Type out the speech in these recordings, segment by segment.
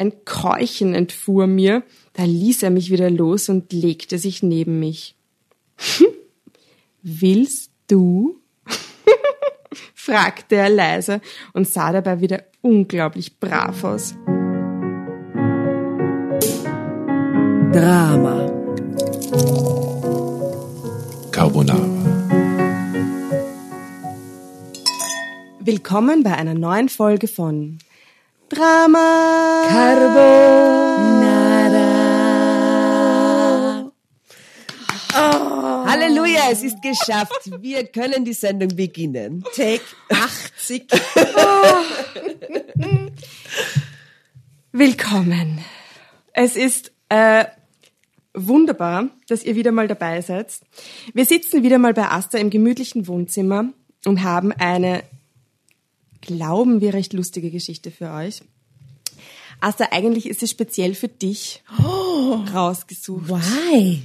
Ein Keuchen entfuhr mir, da ließ er mich wieder los und legte sich neben mich. Willst du? fragte er leise und sah dabei wieder unglaublich brav aus. Drama. Carbonara. Willkommen bei einer neuen Folge von Drama Carbonara. Oh. Halleluja, es ist geschafft. Wir können die Sendung beginnen. Take 80. Oh. Willkommen. Es ist äh, wunderbar, dass ihr wieder mal dabei seid. Wir sitzen wieder mal bei Asta im gemütlichen Wohnzimmer und haben eine glauben wir, recht lustige Geschichte für euch. Asta, eigentlich ist es speziell für dich oh, rausgesucht. Why?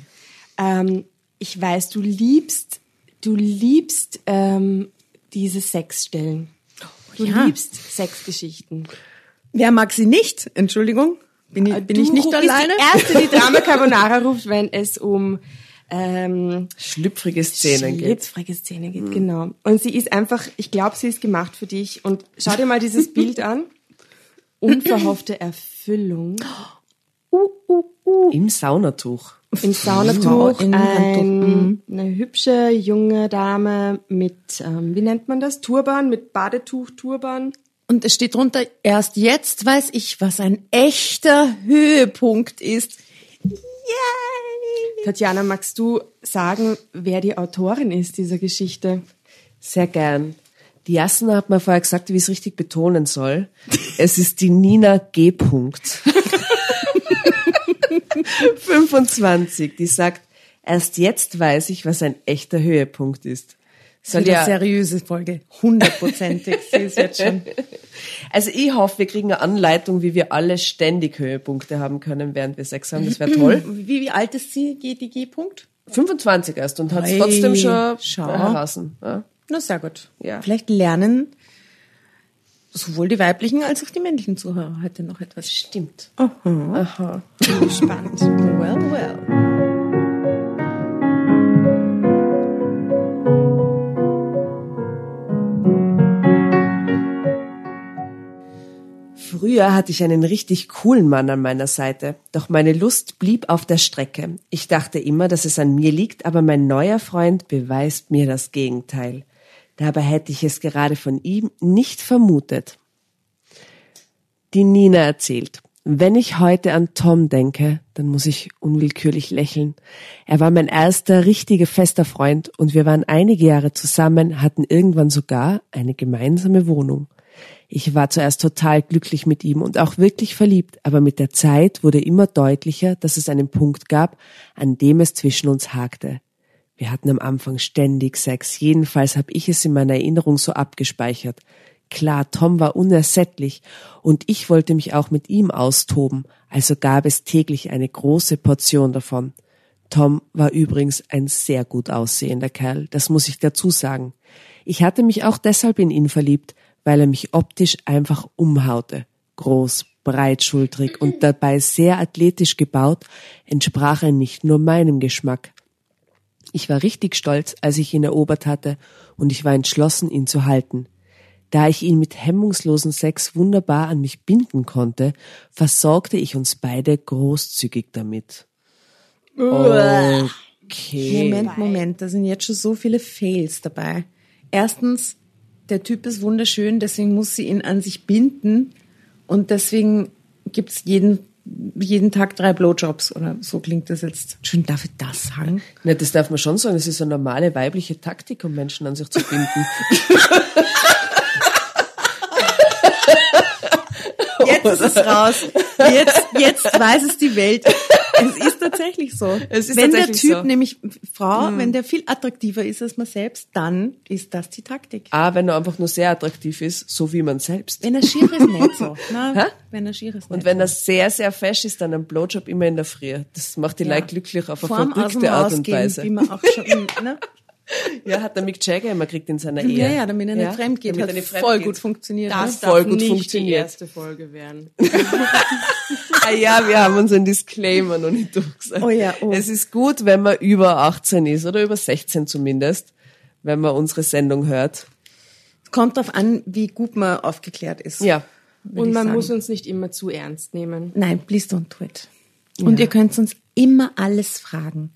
Ähm, ich weiß, du liebst, du liebst ähm, diese Sexstellen. Du ja. liebst Sexgeschichten. Wer mag sie nicht? Entschuldigung. Bin ich, äh, bin ich nicht alleine? Die erste, die Drama Carbonara ruft, wenn es um ähm, schlüpfrige Szenen geht. Schlüpfrige Szenen geht, mhm. genau. Und sie ist einfach, ich glaube, sie ist gemacht für dich. Und schau dir mal dieses Bild an. Unverhoffte Erfüllung. Uh, uh, uh. Im Saunatuch. Im Saunatuch in ein, mhm. eine hübsche junge Dame mit, ähm, wie nennt man das? Turban, mit Badetuch, Turban. Und es steht drunter, erst jetzt weiß ich, was ein echter Höhepunkt ist. Yay! Tatjana, magst du sagen, wer die Autorin ist dieser Geschichte? Sehr gern. Die Jasna hat mir vorher gesagt, wie ich es richtig betonen soll. Es ist die Nina G. 25, die sagt, erst jetzt weiß ich, was ein echter Höhepunkt ist. Soll ja seriöse Folge. Hundertprozentig. Sie ist jetzt schon. Also ich hoffe, wir kriegen eine Anleitung, wie wir alle ständig Höhepunkte haben können, während wir Sex haben. Das wäre toll. Wie, wie alt ist sie, die G-Punkt? 25 erst und hat es trotzdem schon Schau. erlassen. Ja. Na, sehr gut. Ja. Vielleicht lernen sowohl die weiblichen als auch die männlichen Zuhörer heute noch etwas. Stimmt. Aha. Aha. Spannend. Well, well. Früher hatte ich einen richtig coolen Mann an meiner Seite, doch meine Lust blieb auf der Strecke. Ich dachte immer, dass es an mir liegt, aber mein neuer Freund beweist mir das Gegenteil. Dabei hätte ich es gerade von ihm nicht vermutet. Die Nina erzählt. Wenn ich heute an Tom denke, dann muss ich unwillkürlich lächeln. Er war mein erster richtiger fester Freund und wir waren einige Jahre zusammen, hatten irgendwann sogar eine gemeinsame Wohnung. Ich war zuerst total glücklich mit ihm und auch wirklich verliebt, aber mit der Zeit wurde immer deutlicher, dass es einen Punkt gab, an dem es zwischen uns hakte. Wir hatten am Anfang ständig Sex, jedenfalls habe ich es in meiner Erinnerung so abgespeichert. Klar, Tom war unersättlich und ich wollte mich auch mit ihm austoben, also gab es täglich eine große Portion davon. Tom war übrigens ein sehr gut aussehender Kerl, das muss ich dazu sagen. Ich hatte mich auch deshalb in ihn verliebt, weil er mich optisch einfach umhaute. Groß, breitschultrig und dabei sehr athletisch gebaut, entsprach er nicht nur meinem Geschmack. Ich war richtig stolz, als ich ihn erobert hatte, und ich war entschlossen, ihn zu halten. Da ich ihn mit hemmungslosen Sex wunderbar an mich binden konnte, versorgte ich uns beide großzügig damit. Okay. Moment, Moment, da sind jetzt schon so viele Fails dabei. Erstens, der Typ ist wunderschön, deswegen muss sie ihn an sich binden und deswegen gibt's jeden, jeden Tag drei Blowjobs oder so klingt das jetzt. Schön, darf ich das sagen? Ne, das darf man schon sagen. Das ist eine normale weibliche Taktik, um Menschen an sich zu binden. Jetzt ist es raus. Jetzt, jetzt weiß es die Welt. Es ist tatsächlich so. Es ist wenn der Typ so. Mhm. nämlich Frau, wenn der viel attraktiver ist als man selbst, dann ist das die Taktik. Ah, wenn er einfach nur sehr attraktiv ist, so wie man selbst. Wenn er schier ist, nicht so. Na, wenn er schier ist, Und nicht wenn so. er sehr, sehr fesch ist, dann ein Blowjob immer in der Früh. Das macht die Ja. Leute glücklich auf eine aus dem verrückte Art und Weise. wie man auch schon, ne? Ja, hat der Mick Jagger immer gekriegt in seiner Ehe. Ja, ja, damit er nicht fremd geht. damit Hat voll gut funktioniert. Das ne? voll darf gut nicht funktioniert. die erste Folge werden. Ah ja, wir haben unseren Disclaimer noch nicht durchgesagt. Oh ja, oh. Es ist gut, wenn man über 18 ist oder über 16 zumindest, wenn man unsere Sendung hört. Kommt drauf an, wie gut man aufgeklärt ist. Ja. Und man sagen. muss uns nicht immer zu ernst nehmen. Nein, please don't do it. Und ihr könnt uns immer alles fragen.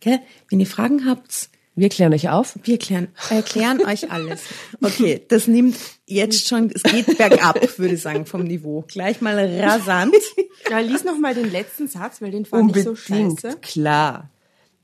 Gell? Wenn ihr Fragen habt, Wir klären euch auf. wir klären, erklären euch alles. Okay, das nimmt jetzt schon, es geht bergab, würde ich sagen, vom Niveau. Gleich mal rasant. Ja, lies noch mal den letzten Satz, weil den fand ich so scheiße. klar.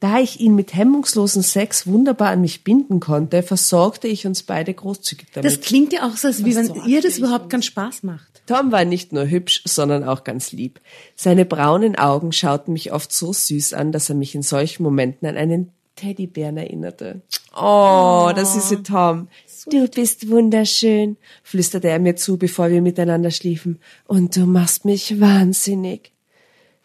Da ich ihn mit hemmungslosen Sex wunderbar an mich binden konnte, versorgte ich uns beide großzügig damit. Das klingt ja auch so, als wie wenn ihr das überhaupt keinen Spaß macht. Tom war nicht nur hübsch, sondern auch ganz lieb. Seine braunen Augen schauten mich oft so süß an, dass er mich in solchen Momenten an einen Teddybären erinnerte. Oh, das ist ja Tom. Du bist wunderschön, flüsterte er mir zu, bevor wir miteinander schliefen. Und du machst mich wahnsinnig.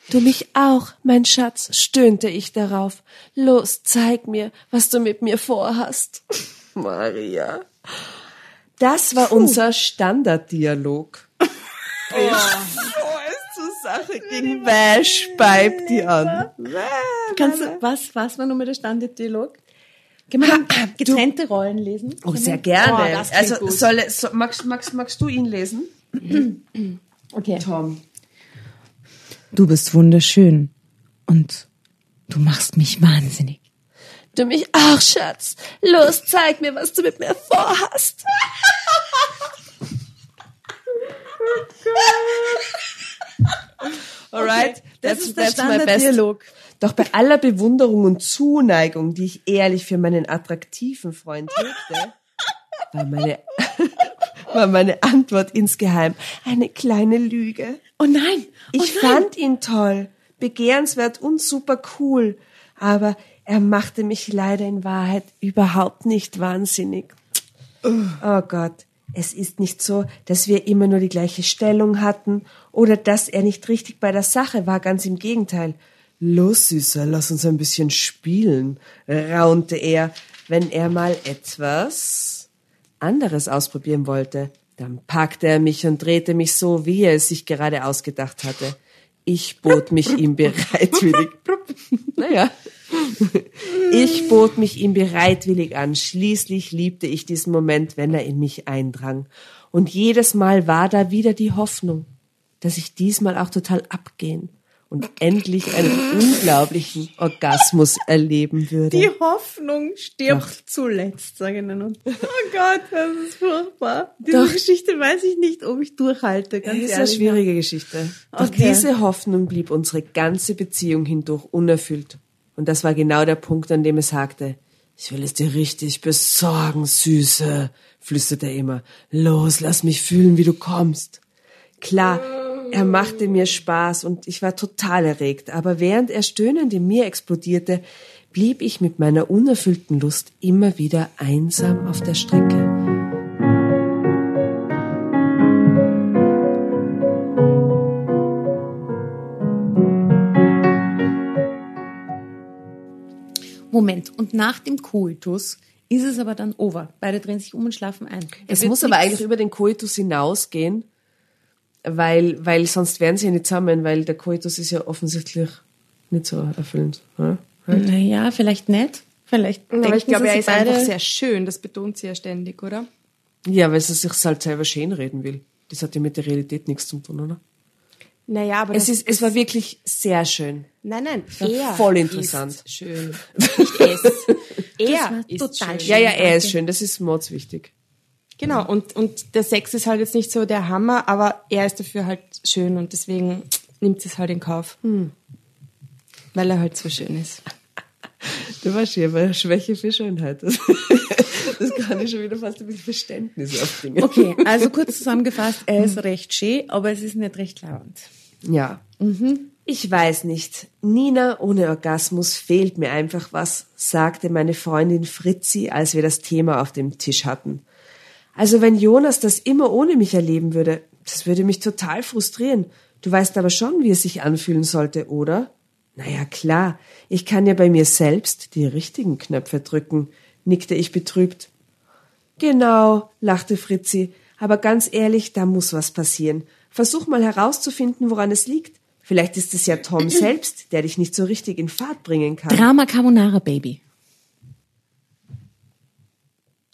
Du mich auch, mein Schatz, stöhnte ich darauf. Los, zeig mir, was du mit mir vorhast. Maria. Das war unser Standarddialog. Oh, Sache ging. Wer speibt die an? Kannst du, was, was war nochmal der Standarddialog? Wir getrennte Rollen lesen? Oh, sehr gerne. Oh, also, gut. soll, so, magst, magst, magst du ihn lesen? Okay. Tom. Du bist wunderschön und du machst mich wahnsinnig. Du mich auch, Schatz. Los, zeig mir, was du mit mir vorhast. Alright, Das ist der my best. Standarddialog. Doch bei aller Bewunderung und Zuneigung, die ich ehrlich für meinen attraktiven Freund hegte, war meine, war meine Antwort insgeheim eine kleine Lüge. Oh nein! Ich oh nein. fand ihn toll, begehrenswert und super cool, aber er machte mich leider in Wahrheit überhaupt nicht wahnsinnig. Oh Gott, es ist nicht so, dass wir immer nur die gleiche Stellung hatten oder dass er nicht richtig bei der Sache war, ganz im Gegenteil. Los, Süßer, lass uns ein bisschen spielen, raunte er, wenn er mal etwas anderes ausprobieren wollte. Dann packte er mich und drehte mich so, wie er es sich gerade ausgedacht hatte. Ich bot mich ihm bereitwillig. naja. Ich bot mich ihm bereitwillig an. Schließlich liebte ich diesen Moment, wenn er in mich eindrang. Und jedes Mal war da wieder die Hoffnung, dass ich diesmal auch total abgehen und endlich einen unglaublichen Orgasmus erleben würde. Die Hoffnung stirbt zuletzt, sagen wir nun. Oh Gott, das ist furchtbar. Diese Doch. Geschichte weiß ich nicht, ob ich durchhalte, ganz Das ist eine ehrlich. schwierige Geschichte. Doch Okay. diese Hoffnung blieb unsere ganze Beziehung hindurch unerfüllt. Und das war genau der Punkt, an dem er sagte, ich will es dir richtig besorgen, Süße, flüsterte er immer. Los, lass mich fühlen, wie du kommst. Klar, er machte mir Spaß und ich war total erregt, aber während er stöhnend in mir explodierte, blieb ich mit meiner unerfüllten Lust immer wieder einsam auf der Strecke. Moment, und nach dem Koitus ist es aber dann over. Beide drehen sich um und schlafen ein. Es muss aber eigentlich über den Koitus hinausgehen, weil, weil sonst wären sie ja nicht zusammen, weil der Koitus ist ja offensichtlich nicht so erfüllend. Ja? Naja, vielleicht nicht. Vielleicht Aber denken ich glaube, er ist einfach sehr schön. Das betont sie ja ständig, oder? Ja, weil sie sich halt selber schön reden will. Das hat ja mit der Realität nichts zu tun, oder? Naja, aber Es ist, es war wirklich sehr schön. Nein, nein, er voll interessant. ist schön. Nicht es. Er ist total schön. Ja, ja, er ist schön. Das ist Mods wichtig. Genau, und, und der Sex ist halt jetzt nicht so der Hammer, aber er ist dafür halt schön und deswegen nimmt sie es halt in Kauf. Weil er halt so schön ist. Du warst ja bei Schwäche für Schönheit. Das, kann ich schon wieder fast ein bisschen Verständnis aufbringen. Okay, also kurz zusammengefasst, er ist recht schön, aber es ist nicht recht lauernd. Ja. Ich weiß nicht. Nina ohne Orgasmus fehlt mir einfach was, sagte meine Freundin Fritzi, als wir das Thema auf dem Tisch hatten. Also wenn Jonas das immer ohne mich erleben würde, das würde mich total frustrieren. Du weißt aber schon, wie es sich anfühlen sollte, oder? Naja, klar. Ich kann ja bei mir selbst die richtigen Knöpfe drücken, nickte ich betrübt. Genau, lachte Fritzi. Aber ganz ehrlich, da muss was passieren. Versuch mal herauszufinden, woran es liegt. Vielleicht ist es ja Tom selbst, der dich nicht so richtig in Fahrt bringen kann. Drama Carbonara Baby.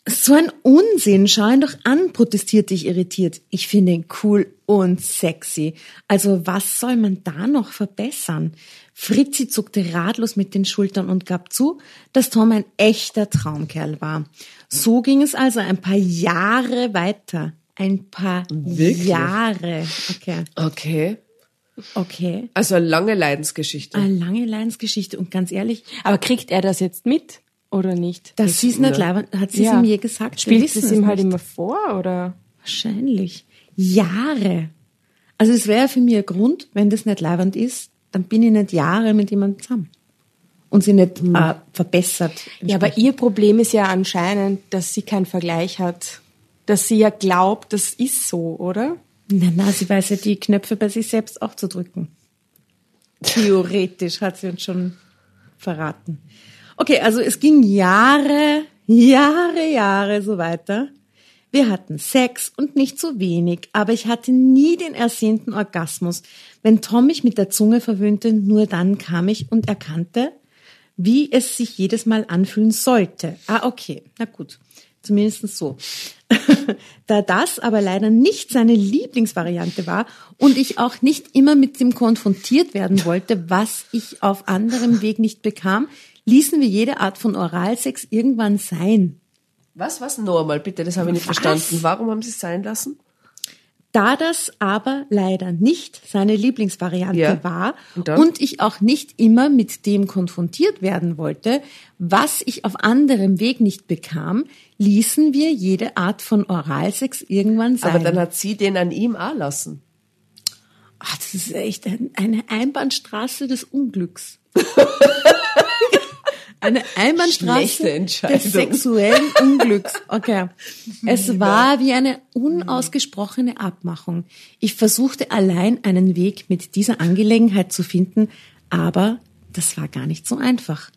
So ein Unsinn, schau ihn doch an, protestierte ich irritiert. Ich finde ihn cool und sexy. Also was soll man da noch verbessern? Fritzi zuckte ratlos mit den Schultern und gab zu, dass Tom ein echter Traumkerl war. So ging es also ein paar Jahre weiter. Ein paar Wirklich? Jahre. Okay. Okay. Okay. Also eine lange Leidensgeschichte. Eine lange Leidensgeschichte und ganz ehrlich, Aber kriegt er das jetzt mit oder nicht? sie es nicht leibend, hat sie es Ja. ihm je gesagt? Spielt wissen es ihm halt nicht. immer vor oder? Wahrscheinlich. Jahre. Also es wäre für mich ein Grund, wenn das nicht leibend ist, dann bin ich nicht Jahre mit jemandem zusammen. Und sie nicht äh, verbessert. Ja, aber ihr Problem ist ja anscheinend, dass sie keinen Vergleich hat. Dass sie ja glaubt, das ist so, oder? Na, na, sie weiß ja die Knöpfe bei sich selbst auch zu drücken. Theoretisch hat sie uns schon verraten. Okay, also es ging Jahre, Jahre, Jahre so weiter. Wir hatten Sex und nicht so wenig, aber ich hatte nie den ersehnten Orgasmus. Wenn Tom mich mit der Zunge verwöhnte, nur dann kam ich und erkannte, wie es sich jedes Mal anfühlen sollte. Ah, okay, na gut. Zumindest so. da das aber leider nicht seine Lieblingsvariante war und ich auch nicht immer mit dem konfrontiert werden wollte, was ich auf anderem Weg nicht bekam, ließen wir jede Art von Oralsex irgendwann sein. Was, was? Noch einmal, bitte, das habe ich nicht verstanden. Warum haben Sie es sein lassen? Da das aber leider nicht seine Lieblingsvariante Ja. war Und und ich auch nicht immer mit dem konfrontiert werden wollte, was ich auf anderem Weg nicht bekam, ließen wir jede Art von Oralsex irgendwann sein. Aber dann hat sie den an ihm auch lassen. Ach, das ist echt ein, eine Einbahnstraße des Unglücks. eine Einbahnstraße des sexuellen Unglücks. Okay. Es war wie eine unausgesprochene Abmachung. Ich versuchte allein einen Weg mit dieser Angelegenheit zu finden, aber das war gar nicht so einfach.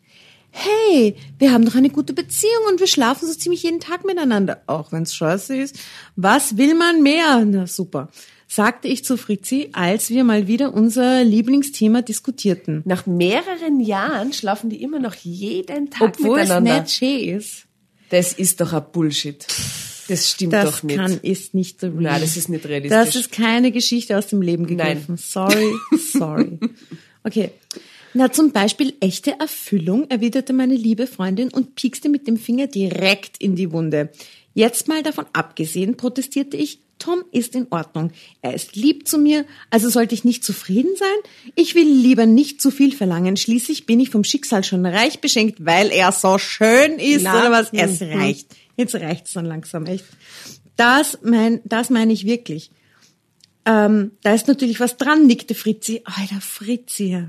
Hey, wir haben doch eine gute Beziehung und wir schlafen so ziemlich jeden Tag miteinander, auch wenn's scheiße ist. Was will man mehr? Na super, sagte ich zu Fritzi, als wir mal wieder unser Lieblingsthema diskutierten. Nach mehreren Jahren schlafen die immer noch jeden Tag Obwohl es miteinander. nicht schön ist. Das ist doch ein Bullshit. Das stimmt Das doch nicht. kann, ist nicht so real. Nein, das ist nicht realistisch. Das ist keine Geschichte aus dem Leben gegriffen. Sorry, sorry. Okay. Na, zum Beispiel echte Erfüllung, erwiderte meine liebe Freundin und piekste mit dem Finger direkt in die Wunde. Jetzt mal davon abgesehen, protestierte ich, Tom ist in Ordnung. Er ist lieb zu mir, also sollte ich nicht zufrieden sein? Ich will lieber nicht zu viel verlangen. Schließlich bin ich vom Schicksal schon reich beschenkt, weil er so schön ist, Na, oder was? Es reicht. Jetzt reicht's dann langsam, echt. Das mein, das meine ich wirklich. Ähm, da ist natürlich was dran, nickte Fritzi. Alter, Fritzi.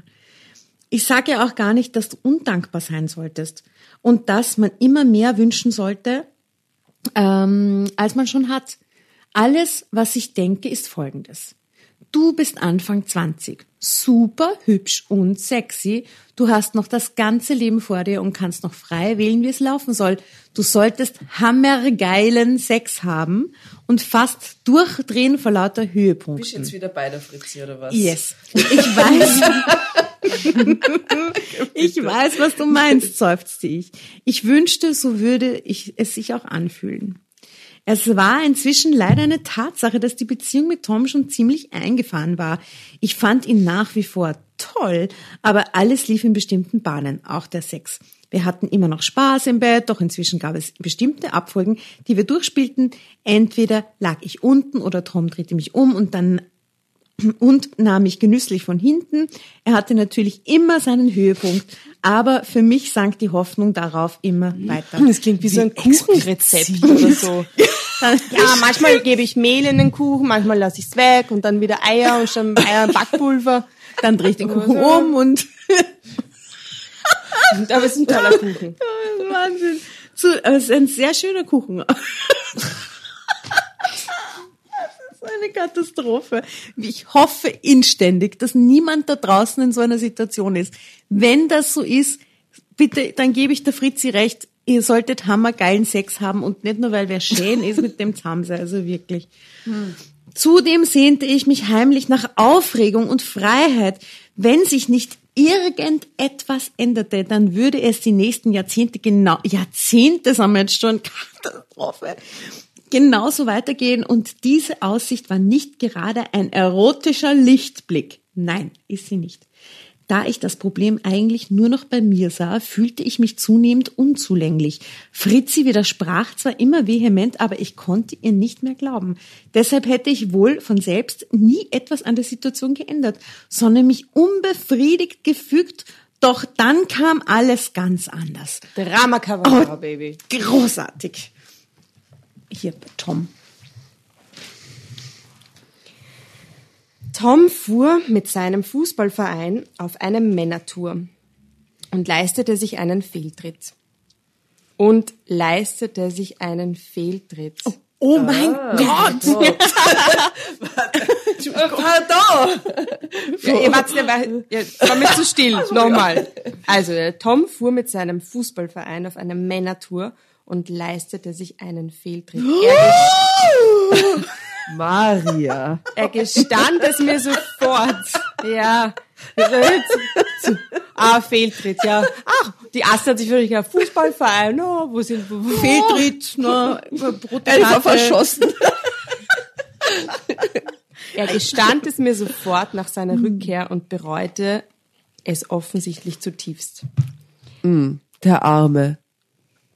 Ich sage ja auch gar nicht, dass du undankbar sein solltest und dass man immer mehr wünschen sollte, ähm, als man schon hat. Alles, was ich denke, ist Folgendes. Du bist Anfang 20, super hübsch und sexy. Du hast noch das ganze Leben vor dir und kannst noch frei wählen, wie es laufen soll. Du solltest hammergeilen Sex haben und fast durchdrehen vor lauter Bist Höhepunkten. du jetzt wieder bei der Fritzi oder was? Yes. Ich weiß, ich weiß, was du meinst, seufzte ich. Ich wünschte, so würde ich es sich auch anfühlen. Es war inzwischen leider eine Tatsache, dass die Beziehung mit Tom schon ziemlich eingefahren war. Ich fand ihn nach wie vor toll, aber alles lief in bestimmten Bahnen, auch der Sex. Wir hatten immer noch Spaß im Bett, doch inzwischen gab es bestimmte Abfolgen, die wir durchspielten. Entweder lag ich unten oder Tom drehte mich um und dann und nahm mich genüsslich von hinten. Er hatte natürlich immer seinen Höhepunkt, aber für mich sank die Hoffnung darauf immer weiter. Das klingt wie, wie so ein Kuchenrezept oder so. ja, manchmal gebe ich Mehl in den Kuchen, manchmal lasse ich es weg und dann wieder Eier und schon Eier und Backpulver. Dann drehe ich den Kuchen um und aber es ist ein toller Kuchen. Wahnsinn. Es ist ein sehr schöner Kuchen. Katastrophe. Ich hoffe inständig, dass niemand da draußen in so einer Situation ist. Wenn das so ist, bitte, dann gebe ich der Fritzi recht. Ihr solltet hammergeilen Sex haben und nicht nur, weil wer schön ist mit dem Zamse, also wirklich. Hm. Zudem sehnte ich mich heimlich nach Aufregung und Freiheit. Wenn sich nicht irgendetwas änderte, dann würde es die nächsten Jahrzehnte genau, Jahrzehnte sind wir jetzt schon, Katastrophe, genauso weitergehen und diese Aussicht war nicht gerade ein erotischer Lichtblick. Nein, ist sie nicht. Da ich das Problem eigentlich nur noch bei mir sah, fühlte ich mich zunehmend unzulänglich. Fritzi widersprach zwar immer vehement, aber ich konnte ihr nicht mehr glauben. Deshalb hätte ich wohl von selbst nie etwas an der Situation geändert, sondern mich unbefriedigt gefügt. Doch dann kam alles ganz anders. Drama Carbonara, oh, Baby. Großartig hier Tom. Tom fuhr mit seinem Fußballverein auf eine Männertour und leistete sich einen Fehltritt. Und leistete sich einen Fehltritt. Oh, oh mein ah, Gott! Oh. Pardon! Ja, ihr wart ja, war mir zu still. Nochmal. Also, Tom fuhr mit seinem Fußballverein auf eine Männertour und leistete sich einen Fehltritt. Er Maria. Er gestand es mir sofort. Ja. Ah, Fehltritt, ja. Ach, die Aste hat sich wirklich gedacht, Fußballverein, oh, wo sind, wo, Fehltritt, ne, Er war verschossen. Er gestand es mir sofort nach seiner Rückkehr und bereute es offensichtlich zutiefst. Mm, der Arme.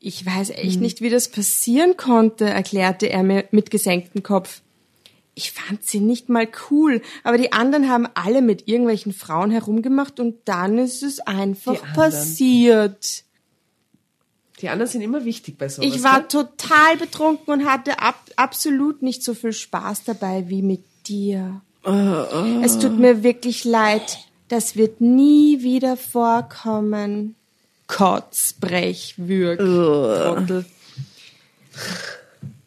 Ich weiß echt hm. nicht, wie das passieren konnte, erklärte er mir mit gesenktem Kopf. Ich fand sie nicht mal cool, aber die anderen haben alle mit irgendwelchen Frauen herumgemacht und dann ist es einfach passiert. Die anderen sind immer wichtig bei sowas. Ich war ne? total betrunken und hatte ab, absolut nicht so viel Spaß dabei wie mit dir. Uh, uh. Es tut mir wirklich leid. Das wird nie wieder vorkommen. Kotzbrechwürg. Trottel.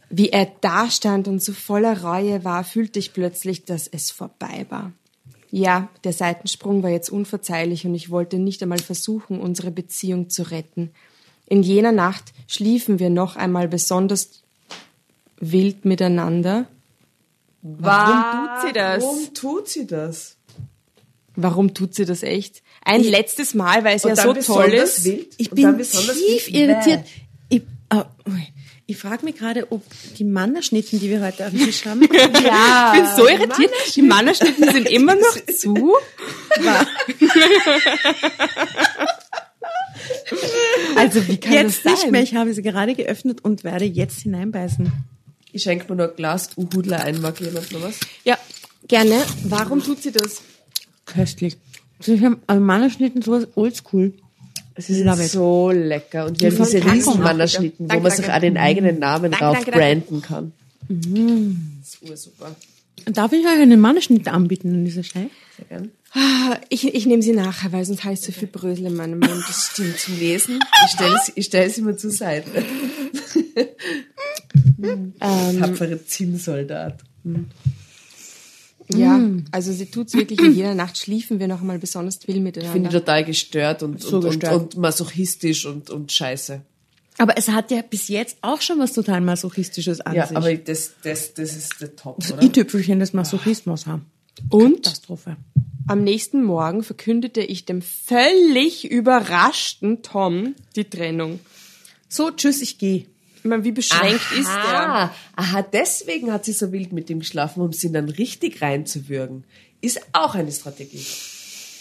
Wie er dastand und so voller Reue war, fühlte ich plötzlich, dass es vorbei war. Ja, der Seitensprung war jetzt unverzeihlich und ich wollte nicht einmal versuchen, unsere Beziehung zu retten. In jener Nacht schliefen wir noch einmal besonders wild miteinander. Warum tut sie das? Warum tut sie das? Warum tut sie das echt? Ein ich, letztes Mal, weil es ja so toll ist. Wild, ich bin tief irritiert. Ich, oh, ich frage mich gerade, ob die Mannerschnitten, die wir heute auf dem Tisch haben, ja, ich bin so irritiert. Die Mannerschnitten sind immer noch zu. also wie kann jetzt das sein? nicht mehr. Ich habe sie gerade geöffnet und werde jetzt hineinbeißen. Ich schenke mir nur ein Glas Uhudler ein. Mag jemand noch was? Ja, gerne. Warum tut sie das? Köstlich. Also ich habe Mannerschnitten sowas oldschool. Es ist so lecker. Und wir haben diese Riesenmannerschnitten, wo man sich auch den eigenen Namen danke, drauf danke, branden kann. Mhm. Das ist super. Darf ich euch eine Mannerschnitte anbieten an dieser Stelle? Sehr gern. Ah, ich, ich nehme sie nachher, weil sonst habe ich so viel Brösel in meinem Mund. Das stimmt zum Lesen. Ich stelle sie, ich stell sie mal zur Seite. ähm, Tapfere Zinnsoldat. Mhm. Ja, mm. also sie tut's wirklich in jeder Nacht schliefen wir noch einmal besonders viel miteinander. Ich finde total gestört und, so und, gestört. Und, und masochistisch und, und scheiße. Aber es hat ja bis jetzt auch schon was total Masochistisches an ja, sich. Ja, aber das, das, das ist der Top, das i-Tüpfelchen des Masochismus haben. Und? Katastrophe. am nächsten Morgen verkündete ich dem völlig überraschten Tom die Trennung. So, tschüss, ich gehe. Ich meine, wie beschränkt ist der? Aha, aha, deswegen hat sie so wild mit ihm geschlafen, um sie dann richtig reinzuwürgen. Ist auch eine Strategie.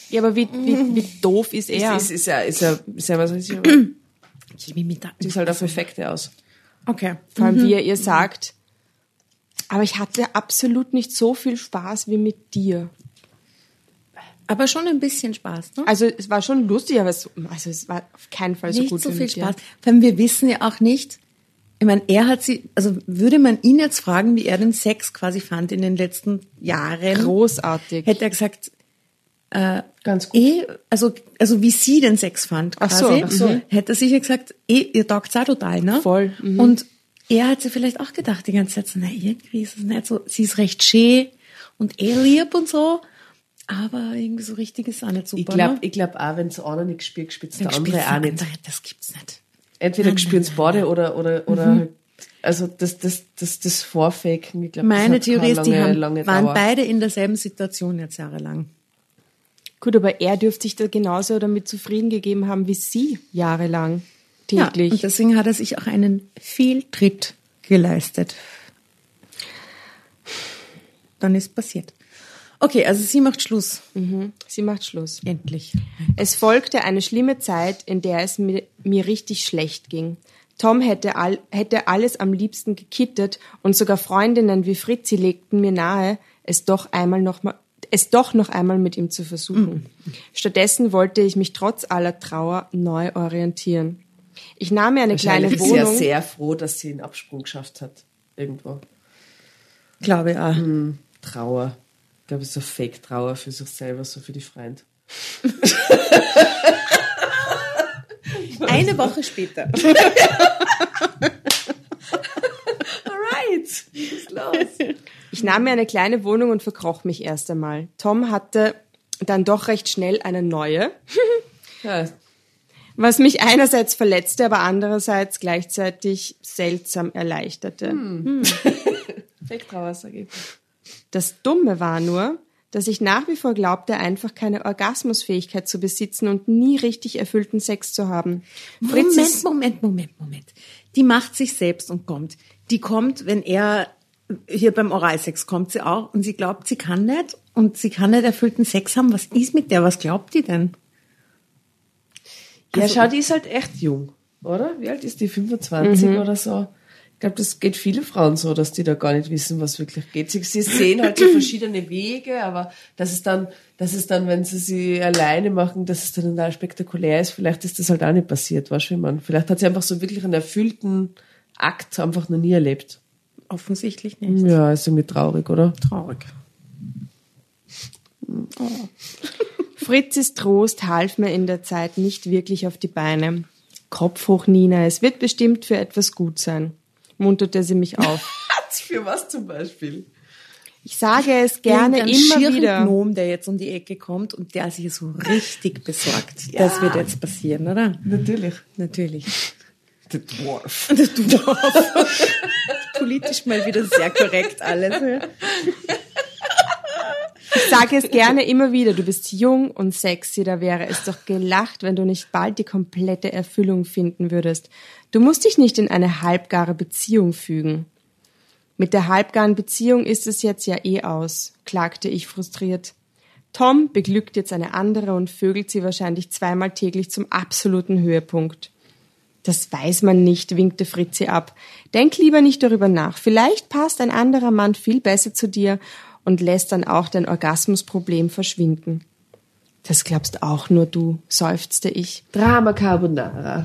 Ja, aber wie, wie, wie doof ist er? Ist, ist, ist ja, ist ja, ist ja, was weiß ich, sieht halt auf Effekte aus. Okay. Vor allem, wie er ihr sagt. Aber ich hatte absolut nicht so viel Spaß wie mit dir. Aber schon ein bisschen Spaß, ne? Also es war schon lustig, aber es, also es war auf keinen Fall so nicht gut so wie viel mit dir. Spaß. Vor allem, wir wissen ja auch nicht, ich meine, er hat sie, also würde man ihn jetzt fragen, wie er den Sex quasi fand in den letzten Jahren, Großartig. hätte er gesagt, Ganz gut. eh, also, also wie sie den Sex fand, Ach so, quasi, ach so. hätte er sicher gesagt, eh, ihr taugt's auch total, ne? Voll, mhm. Und er hat sich vielleicht auch gedacht die ganze Zeit so, na, irgendwie ist es nicht so, sie ist recht schön und eh lieb und so, aber irgendwie so richtig ist auch nicht super, Ich glaube ne? ich glaub auch, wenn es einer nicht spürt, spürt der Dann andere auch der nicht. Das gibt's nicht. Entweder spüren es beide oder, oder, oder, also das, das, das, das Vorfaken, ich glaube, Meine Theorie ist, die lange, haben, lange waren Dauer. beide in derselben Situation jetzt jahrelang. Gut, aber er dürfte sich da genauso damit zufrieden gegeben haben wie sie jahrelang Ja, täglich. und deswegen hat er sich auch einen Fehltritt geleistet. Dann ist passiert. Okay, also sie macht Schluss. mhm. Sie macht Schluss. Endlich. Es folgte eine schlimme Zeit, in der es mir, mir richtig schlecht ging. Tom hätte, all, hätte alles am liebsten gekittet und sogar Freundinnen wie Fritzi legten mir nahe, es doch einmal noch mal, es doch noch einmal mit ihm zu versuchen. Stattdessen wollte ich mich trotz aller Trauer neu orientieren. Ich nahm mir eine kleine Wahrscheinlich ist sie ja Wohnung. sehr froh, dass sie einen Absprung geschafft hat. Irgendwo. Glaube auch. Trauer. Ich glaube, so Fake-Trauer für sich selber, so für die Freund. Eine Woche später. Alright, was ist los? Ich nahm mir eine kleine Wohnung und verkroch mich erst einmal. Tom hatte dann doch recht schnell eine neue, Ja, was mich einerseits verletzte, aber andererseits gleichzeitig seltsam erleichterte. Fake-Trauer, sage ich. Das Dumme war nur, dass ich nach wie vor glaubte, einfach keine Orgasmusfähigkeit zu besitzen und nie richtig erfüllten Sex zu haben. Fritz Moment, Moment, Moment, Moment. Die macht sich selbst und kommt. Die kommt, wenn er hier beim Oralsex kommt sie auch und sie glaubt, sie kann nicht und sie kann nicht erfüllten Sex haben. Was ist mit der? Was glaubt die denn? Ja, schau, die ist halt echt jung, oder? Wie alt ist die? 25 oder so? Ich glaube, das geht viele Frauen so, dass die da gar nicht wissen, was wirklich geht. Sie, sie sehen halt so verschiedene Wege, aber das ist dann, das ist dann, wenn sie sie alleine machen, dass es dann total spektakulär ist. Vielleicht ist das halt auch nicht passiert, weißt du, wie man. Vielleicht hat sie einfach so wirklich einen erfüllten Akt einfach noch nie erlebt. Offensichtlich nicht. Ja, ist irgendwie traurig, oder? Traurig. Fritzis Trost half mir in der Zeit nicht wirklich auf die Beine. Kopf hoch, Nina, es wird bestimmt für etwas gut sein, munterte sie mich auf. Für was zum Beispiel? Ich sage es gerne immer schieren wieder. Gnom, der jetzt um die Ecke kommt und der sich so richtig besorgt. Das wird jetzt passieren, oder? Natürlich. Natürlich. The Dwarf. Politisch mal wieder sehr korrekt alles. Ich sage es gerne immer wieder, du bist jung und sexy, da wäre es doch gelacht, wenn du nicht bald die komplette Erfüllung finden würdest. Du musst dich nicht in eine halbgare Beziehung fügen. Mit der halbgaren Beziehung ist es jetzt ja eh aus, klagte ich frustriert. Tom beglückt jetzt eine andere und vögelt sie wahrscheinlich zweimal täglich zum absoluten Höhepunkt. Das weiß man nicht, winkte Fritzi ab. Denk lieber nicht darüber nach. Vielleicht passt ein anderer Mann viel besser zu dir und lässt dann auch dein Orgasmusproblem verschwinden. Das glaubst auch nur du, seufzte ich. Drama Carbonara.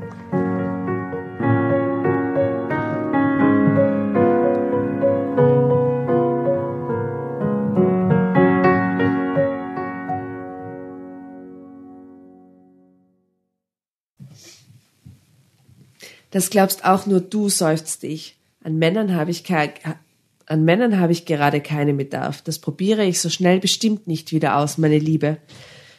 Das glaubst auch nur du, seufzte ich. An Männern habe ich kein, an Männern habe ich gerade keinen Bedarf. Das probiere ich so schnell bestimmt nicht wieder aus, meine Liebe.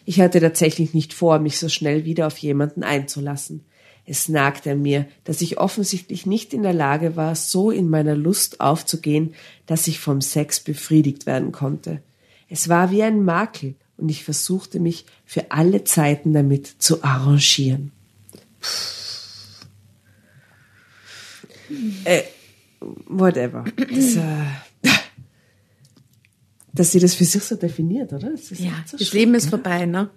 Ich hatte tatsächlich nicht vor, mich so schnell wieder auf jemanden einzulassen. Es nagte an mir, dass ich offensichtlich nicht in der Lage war, so in meiner Lust aufzugehen, dass ich vom Sex befriedigt werden konnte. Es war wie ein Makel, und ich versuchte mich für alle Zeiten damit zu arrangieren. Äh, whatever. Das, äh, dass sie das für sich so definiert, oder? Das ja, so das Leben ist vorbei, ne?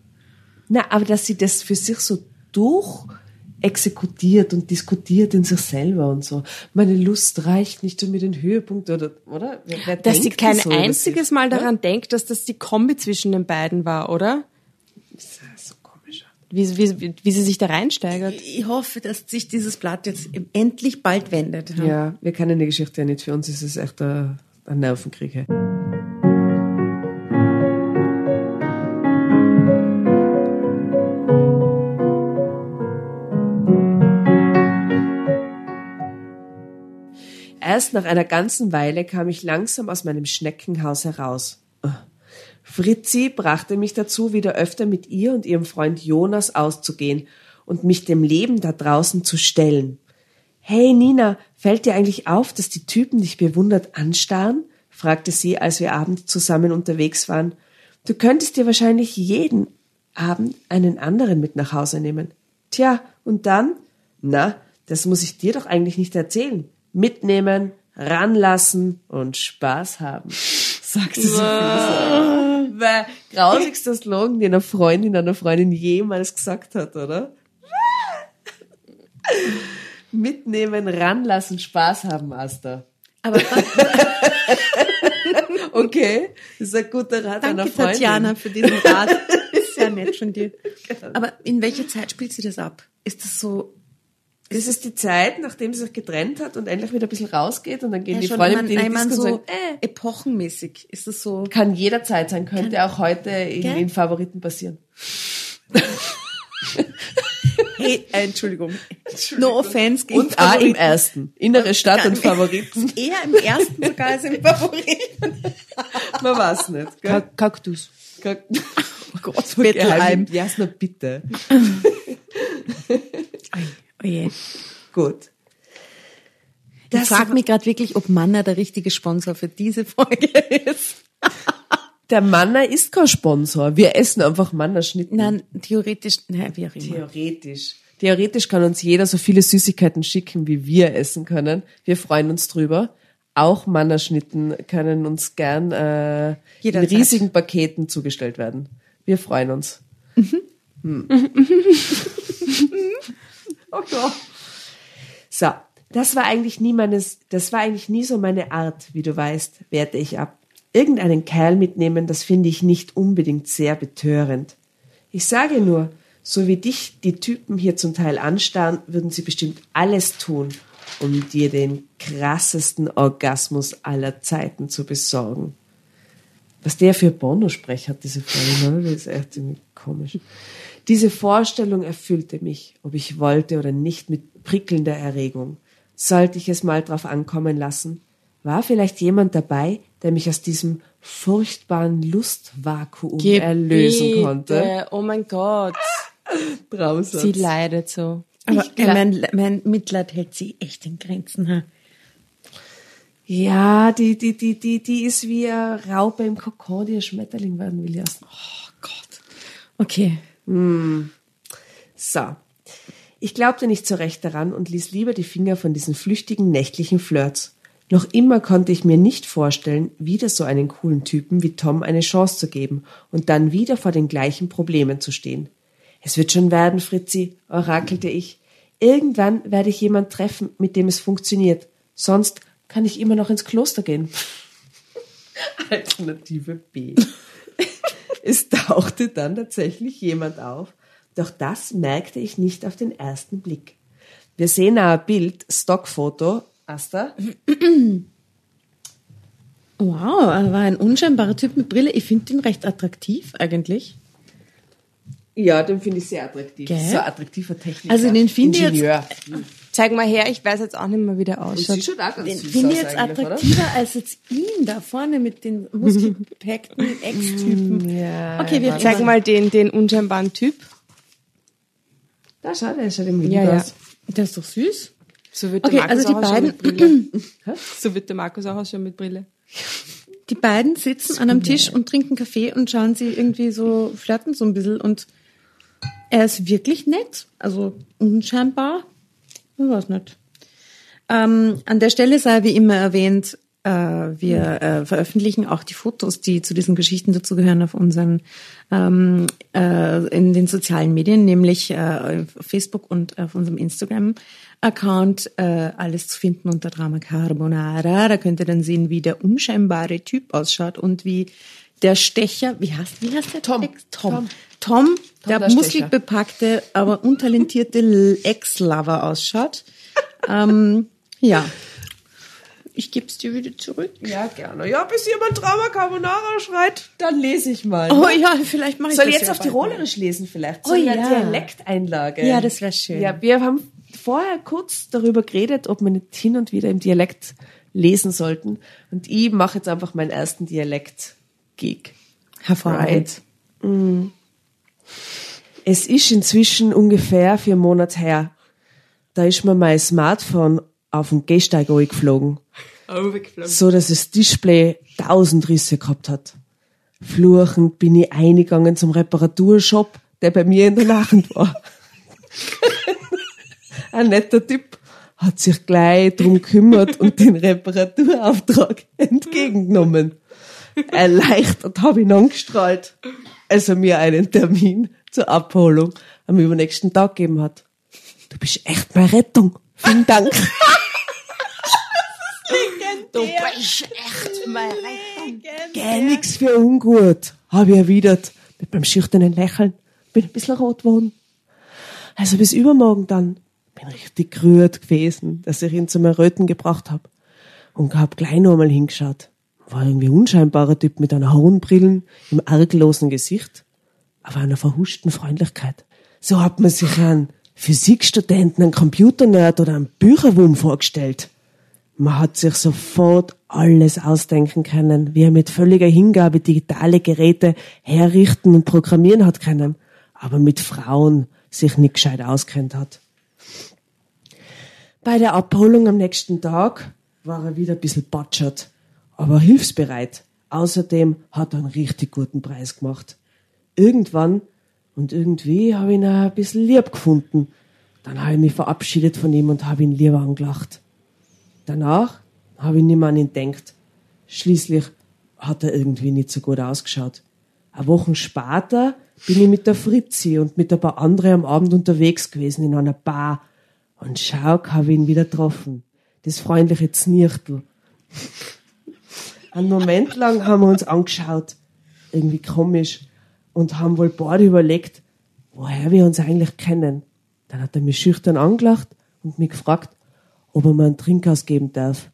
Na, aber dass sie das für sich so durch exekutiert und diskutiert in sich selber und so. Meine Lust reicht nicht um mir den Höhepunkt oder, oder? Wer, wer dass sie kein so einziges Mal daran ja? denkt, dass das die Kombi zwischen den beiden war, oder? Wie, wie, wie sie sich da reinsteigert. Ich hoffe, dass sich dieses Blatt jetzt endlich bald wendet. Ja, ja wir kennen die Geschichte ja nicht. Für uns ist es echt ein, ein Nervenkrieg. Erst nach einer ganzen Weile kam ich langsam aus meinem Schneckenhaus heraus. Fritzi brachte mich dazu, wieder öfter mit ihr und ihrem Freund Jonas auszugehen und mich dem Leben da draußen zu stellen. Hey Nina, fällt dir eigentlich auf, dass die Typen dich bewundert anstarren? fragte sie, als wir abends zusammen unterwegs waren. Du könntest dir wahrscheinlich jeden Abend einen anderen mit nach Hause nehmen. Tja, und dann? Na, das muss ich dir doch eigentlich nicht erzählen. Mitnehmen, ranlassen und Spaß haben, sagte sie weil grausigster Slogan, den eine Freundin einer Freundin jemals gesagt hat, oder? Mitnehmen, ranlassen, Spaß haben, Asta. Aber okay, das ist ein guter Rat Danke, einer Freundin. Tatjana, für diesen Rat. Sehr nett von dir. Aber in welcher Zeit spielt sie das ab? Ist das so das ist die Zeit, nachdem sie sich getrennt hat und endlich wieder ein bisschen rausgeht und dann gehen ja, die Freunde mit denen Disco so sagen, äh, epochenmäßig. Ist das so? Kann jederzeit sein, könnte auch heute in, in Favoriten passieren. hey, äh, Entschuldigung. Entschuldigung. No offense gegen Und auch im ersten. Innere Stadt und Favoriten. Eher im ersten sogar als im Favoriten. Man weiß nicht. Gell? Kaktus. Kaktus. Oh Gott, so geheim. Ja, na bitte. Oje. Gut. Das ich frage mich gerade wirklich, ob Manna der richtige Sponsor für diese Folge ist. Der Manna ist kein Sponsor. Wir essen einfach Manna-Schnitten. Nein, theoretisch, nein, wie auch immer. Theoretisch. Theoretisch kann uns jeder so viele Süßigkeiten schicken, wie wir essen können. Wir freuen uns drüber. Auch Mannerschnitten können uns gern äh, in riesigen Paketen zugestellt werden. Wir freuen uns. Mhm. Hm. Oh Gott. So, das war eigentlich nie meines, das war eigentlich nie so meine Art, wie du weißt, werte ich ab. Irgendeinen Kerl mitnehmen, das finde ich nicht unbedingt sehr betörend. Ich sage nur, so wie dich die Typen hier zum Teil anstarren, würden sie bestimmt alles tun, um dir den krassesten Orgasmus aller Zeiten zu besorgen. Was der für Bono-Sprech hat, diese Frau, ne? das ist echt komisch. Diese Vorstellung erfüllte mich, ob ich wollte oder nicht, mit prickelnder Erregung. Sollte ich es mal drauf ankommen lassen? War vielleicht jemand dabei, der mich aus diesem furchtbaren Lustvakuum Gebiete. erlösen konnte? Oh mein Gott. Traumsatz. Sie leidet so. Aber mein, mein Mitleid hält sie echt in Grenzen. Ha? Ja, die, die, die, die, die ist wie eine Raupe im Kokon, die ein Schmetterling werden will erst. Oh Gott. Okay. So. Ich glaubte nicht so recht daran und ließ lieber die Finger von diesen flüchtigen nächtlichen Flirts. Noch immer konnte ich mir nicht vorstellen, wieder so einen coolen Typen wie Tom eine Chance zu geben und dann wieder vor den gleichen Problemen zu stehen. Es wird schon werden, Fritzi, orakelte ich. Irgendwann werde ich jemand treffen, mit dem es funktioniert. Sonst kann ich immer noch ins Kloster gehen. Alternative B. Es tauchte dann tatsächlich jemand auf, doch das merkte ich nicht auf den ersten Blick. Wir sehen ein Bild, Stockfoto. Asta? Wow, er war ein unscheinbarer Typ mit Brille. Ich finde ihn recht attraktiv eigentlich. Ja, den finde ich sehr attraktiv. Gell? So ein attraktiver Techniker. Also den finde ich jetzt-. Zeig mal her, ich weiß jetzt auch nicht mehr, wie der ausschaut. sie schaut auch ganz Den süß finde ich aus jetzt eigentlich, oder? attraktiver als jetzt ihn da vorne mit den muskelgepackten Ex-Typen. Ja, okay, wir warte Zeig mal den, den unscheinbaren Typ. Da schaut irgendwie Ja, gut ja. aus. Der ist doch süß. So wird Okay, der Markus also die auch ausschauen mit beiden- Brille. so wird der Markus auch ausschauen mit Brille. Die beiden sitzen an einem Tisch und trinken Kaffee und schauen sie irgendwie so, flirten so ein bisschen und er ist wirklich nett. Also unscheinbar. Ich weiß nicht. Ähm, an der Stelle sei wie immer erwähnt, äh, wir äh, veröffentlichen auch die Fotos, die zu diesen Geschichten dazugehören, auf unseren ähm, äh, in den sozialen Medien, nämlich äh, auf Facebook und auf unserem Instagram-Account. Äh, alles zu finden unter Drama Carbonara. Da könnt ihr dann sehen, wie der unscheinbare Typ ausschaut und wie der Stecher, wie heißt, wie heißt der Tom. Text? Tom. Tom. Tom, der, muskelbepackte, aber untalentierte Ex-Lover ausschaut. ähm, ja. Ich geb's dir wieder zurück. Ja, gerne. Ja, bis jemand Drama Carbonara schreit, dann lese ich mal. Oh ja, vielleicht mache ich Soll das ich jetzt ja auf Tirolerisch lesen vielleicht? Oh So eine ja. Dialekteinlage. Ja, das wär schön. Ja, wir haben vorher kurz darüber geredet, ob wir nicht hin und wieder im Dialekt lesen sollten. Und ich mache jetzt einfach meinen ersten Dialekt-Gig. Hervorragend. Es ist inzwischen ungefähr vier Monate her. Da ist mir mein Smartphone auf den Gehsteig geflogen. So, dass das Display tausend Risse gehabt hat. Fluchend bin ich eingegangen zum Reparaturshop, der bei mir in der Nacht war. Ein netter Typ hat sich gleich drum gekümmert und den Reparaturauftrag entgegengenommen. Erleichtert habe ich ihn angestrahlt, als er mir einen Termin zur Abholung am übernächsten Tag gegeben hat. Du bist echt meine Rettung. Vielen Dank. Du bist echt mein Geh nix für ungut, habe ich erwidert, mit meinem schüchternen Lächeln. Bin ein bisschen rot geworden. Also bis übermorgen dann. Bin richtig gerührt gewesen, dass ich ihn zum Erröten gebracht hab Und hab gleich noch einmal hingeschaut. War irgendwie ein unscheinbarer Typ mit einer hohen Brillen, im arglosen Gesicht, aber einer verhuschten Freundlichkeit. So hat man sich einen Physikstudenten, einen Computernerd oder einen Bücherwurm vorgestellt. Man hat sich sofort alles ausdenken können, wie er mit völliger Hingabe digitale Geräte herrichten und programmieren hat können, aber mit Frauen sich nicht gescheit auskennt hat. Bei der Abholung am nächsten Tag war er wieder ein bisschen batschert, aber hilfsbereit. Außerdem hat er einen richtig guten Preis gemacht. Irgendwann und irgendwie habe ich ihn auch ein bisschen lieb gefunden. Dann habe ich mich verabschiedet von ihm und habe ihn lieber angelacht. Danach habe ich nicht mehr an ihn gedacht. Schließlich hat er irgendwie nicht so gut ausgeschaut. Eine Woche später bin ich mit der Fritzi und mit ein paar anderen am Abend unterwegs gewesen in einer Bar. Und schau, habe ich ihn wieder getroffen. Das freundliche Znirchtel. Einen Moment lang haben wir uns angeschaut. Irgendwie komisch. Und haben wohl beide überlegt, woher wir uns eigentlich kennen. Dann hat er mich schüchtern angelacht und mich gefragt, ob er mir einen Trink ausgeben darf.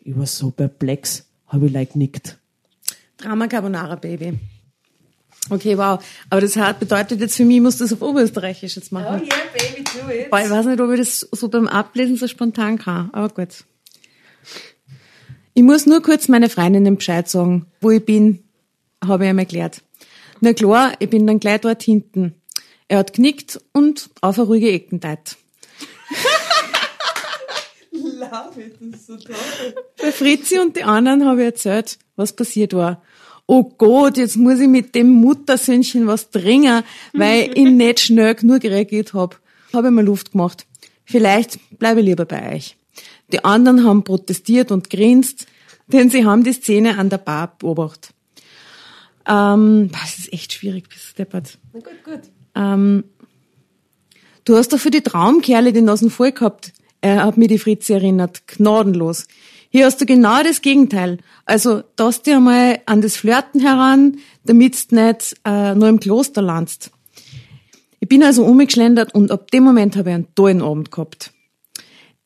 Ich war so perplex, habe ich like nickt. Drama Carbonara Baby. Okay, wow. Aber das hat, bedeutet jetzt für mich, ich muss das auf Oberösterreichisch jetzt machen. yeah, baby, do it. Boah, ich weiß nicht, ob ich das so beim Ablesen so spontan kann, aber gut. Ich muss nur kurz meine Freundinnen Bescheid sagen, wo ich bin, habe ich ihm erklärt. Na klar, ich bin dann gleich dort hinten. Er hat knickt und auf eine ruhige Ecken ist so toll. Bei Fritzi und die anderen habe ich erzählt, was passiert war. Oh Gott, jetzt muss ich mit dem Muttersöhnchen was dringen, weil ich nicht schnell genug reagiert habe. Habe ich mir Luft gemacht. Vielleicht bleibe ich lieber bei euch. Die anderen haben protestiert und grinst, denn sie haben die Szene an der Bar beobachtet. Ähm, das ist echt schwierig, bis deppert. Na gut, gut. Ähm, du hast doch für die Traumkerle den Nasen voll gehabt. Er hat mir die Fritzi erinnert. Gnadenlos. Hier hast du genau das Gegenteil. Also, dass dir einmal an das Flirten heran, damit du nicht äh, nur im Kloster landst. Ich bin also umgeschlendert und ab dem Moment habe ich einen tollen Abend gehabt.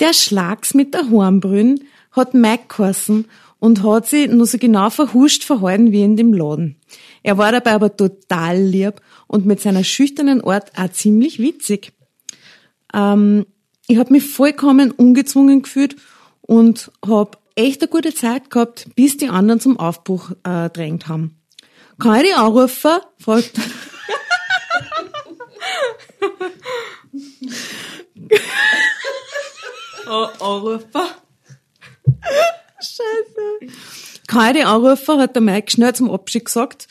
Der Schlags mit der Hornbrünn hat Mike geheißen und hat sich nur so genau verhuscht verhalten wie in dem Laden. Er war dabei aber total lieb und mit seiner schüchternen Art auch ziemlich witzig. Ähm, ich habe mich vollkommen ungezwungen gefühlt und habe echt eine gute Zeit gehabt, bis die anderen zum Aufbruch äh, drängt haben. Kann ich die anrufen? fragt Anrufer. Scheiße. Die anrufen, hat der Mike schnell zum Abschied gesagt.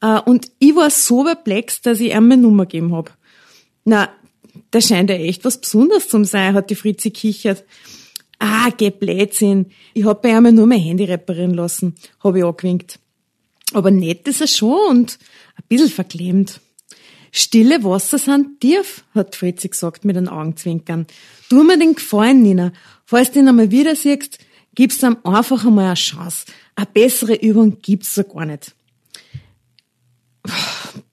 Äh, und ich war so perplex, dass ich ihm meine Nummer gegeben hab. Na, da scheint ja echt was Besonderes zu sein, hat die Fritzi kichert. Ah, geh Blödsinn. Ich hab bei ihm nur mein Handy reparieren lassen, hab ich angewinkt. Aber nett ist er schon und ein bisschen verklemmt. Stille Wasser sind tief, hat Fritzi gesagt mit den Augenzwinkern. Tu mir den Gefallen, Nina. Falls du ihn einmal wieder siehst, gibst ihm einfach einmal eine Chance. Eine bessere Übung gibt's so gar nicht.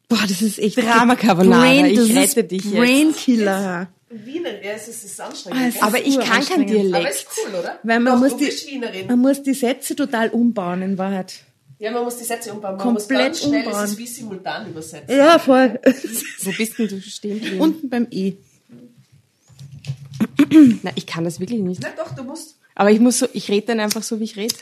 Boah, das ist echt Drama Carbonara, ich das ist rette dich jetzt. Brainkiller. Wiener, ja, es ist, es ist anstrengend. Aber ich kann kein Uranstrengend. Aber Dialekt. ist cool, oder? Weil man Doch, muss du die, bist Wienerin. man muss die Sätze total umbauen in Wahrheit. Ja, man muss die Sätze umbauen. Man Komplett muss ganz schnell umbauen. es ist wie simultan übersetzen. Ja, voll. Wo bist denn du stehen geblieben? Unten beim E. Na, ich kann das wirklich nicht. Na doch, du musst Aber ich muss so, ich rede dann einfach so, wie ich rede. ja,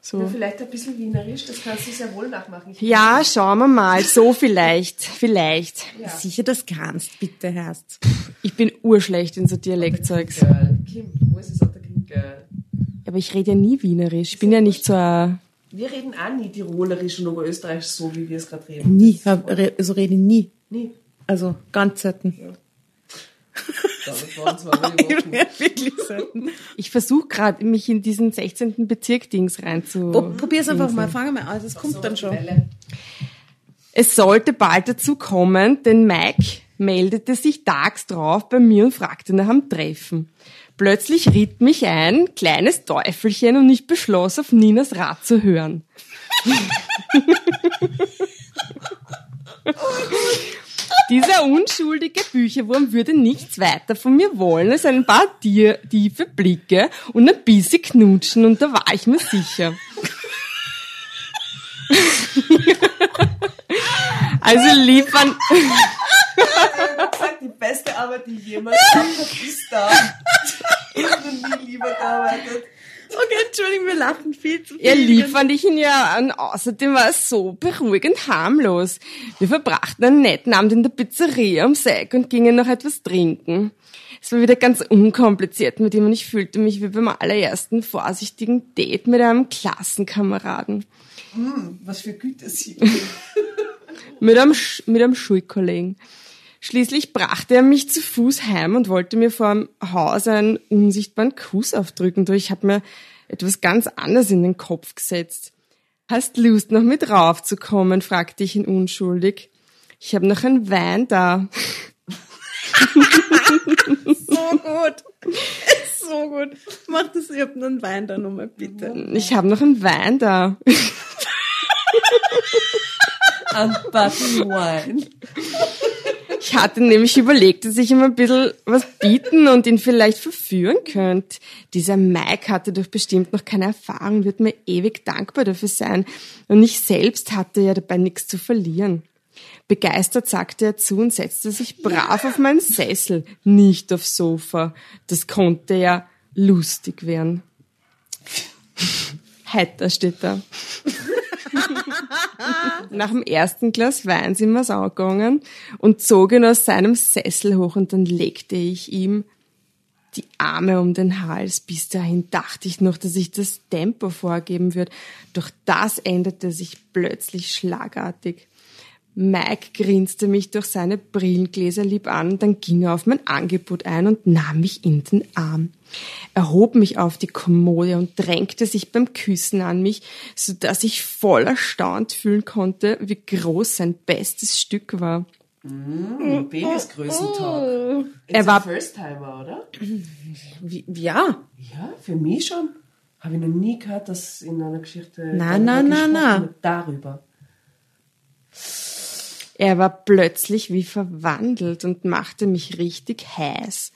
So. vielleicht ein bisschen wienerisch, das kannst du sehr wohl nachmachen. Ich Ja, schauen wir mal. So vielleicht. Vielleicht. Ja. Sicher das kannst, bitte Herst. Ich bin urschlecht in so Dialektzeugs. Girl. Kim, wo ist es auch der Kim Girl? Aber ich rede ja nie Wienerisch. Ich bin ja nicht so ein... Wir reden auch nie Tirolerisch und Oberösterreichisch so, wie wir es gerade reden. Nie, hab- re- so rede ich nie. Nie. Also ganz selten. Das waren zwei Wochen. Wirklich selten. Ich versuche gerade, mich in diesen 16. Bezirk-Dings reinzu... Oh, probier's einfach mal, fange mal an, das kommt dann schon. Es sollte bald dazu kommen, denn Mike meldete sich tags drauf bei mir und fragte nach einem Treffen. Plötzlich ritt mich ein kleines Teufelchen und ich beschloss, auf Ninas Rat zu hören. Dieser unschuldige Bücherwurm würde nichts weiter von mir wollen als ein paar tier- tiefe Blicke und ein bisschen knutschen und da war ich mir sicher. Also liefern, gesagt, die beste Arbeit, die jemals gemacht habe, ist da. Ich habe nie lieber gearbeitet. Okay, Entschuldigung, wir lachen viel zu viel. er lief fand ich ihn ja an. Außerdem war es so beruhigend harmlos. Wir verbrachten einen netten Abend in der Pizzeria am Seck und gingen noch etwas trinken. Es war wieder ganz unkompliziert mit ihm und ich fühlte mich wie beim allerersten vorsichtigen Date mit einem Klassenkameraden. Was für Gütesiegel. Mit einem, Sch- mit einem Schulkollegen. Schließlich brachte er mich zu Fuß heim und wollte mir vor dem Haus einen unsichtbaren Kuss aufdrücken. Doch ich habe mir etwas ganz anderes in den Kopf gesetzt. Hast Lust, noch mit raufzukommen? fragte ich ihn unschuldig. Ich habe noch einen Wein da. So gut. So gut. Mach das, ich hab nur einen Wein da nochmal, bitte. Ich habe noch einen Wein da. An Button Wine. Ich hatte nämlich überlegt, dass ich ihm ein bisschen was bieten und ihn vielleicht verführen könnte. Dieser Mike hatte doch bestimmt noch keine Erfahrung, wird mir ewig dankbar dafür sein. Und ich selbst hatte ja dabei nichts zu verlieren. Begeistert sagte er zu und setzte sich brav auf meinen Sessel, nicht aufs Sofa. Das konnte ja lustig werden. Heiter steht da. Nach dem ersten Glas Wein sind wir's angegangen und zog ihn aus seinem Sessel hoch und dann legte ich ihm die Arme um den Hals. Bis dahin dachte ich noch, dass ich das Tempo vorgeben würde. Doch das änderte sich plötzlich schlagartig. Mike grinste mich durch seine Brillengläser lieb an, dann ging er auf mein Angebot ein und nahm mich in den Arm. Er hob mich auf die Kommode und drängte sich beim Küssen an mich, so dass ich voll erstaunt fühlen konnte, wie groß sein bestes Stück war. Mm, Penisgrößentag. Er war First-Timer, oder? wie, ja, Ja, für mich schon. Habe ich noch nie gehört, dass in einer Geschichte Na, na, na, na. darüber. Er war plötzlich wie verwandelt und machte mich richtig heiß.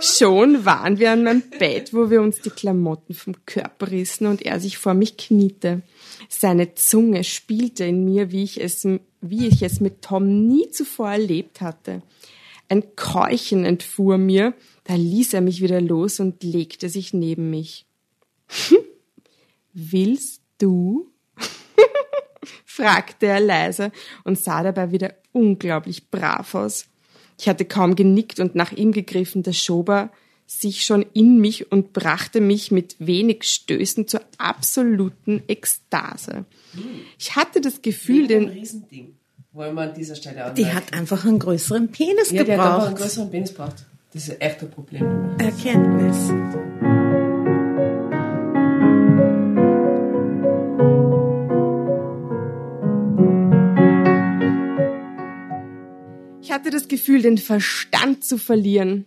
Schon waren wir an meinem Bett, wo wir uns die Klamotten vom Körper rissen und er sich vor mich kniete. Seine Zunge spielte in mir, wie ich es, wie ich es mit Tom nie zuvor erlebt hatte. Ein Keuchen entfuhr mir, da ließ er mich wieder los und legte sich neben mich. Willst du? fragte er leise und sah dabei wieder unglaublich brav aus. Ich hatte kaum genickt und nach ihm gegriffen, der Schober sich schon in mich und brachte mich mit wenig Stößen zur absoluten Ekstase. Ich hatte das Gefühl, Ein den, Riesending. Wollen wir an dieser Stelle anmerken. Die hat einfach einen größeren Penis ja, die hat einfach einen gebraucht. größeren Penis gebraucht. Das ist echt ein Problem. Erkenntnis. Ich hatte das Gefühl, den Verstand zu verlieren,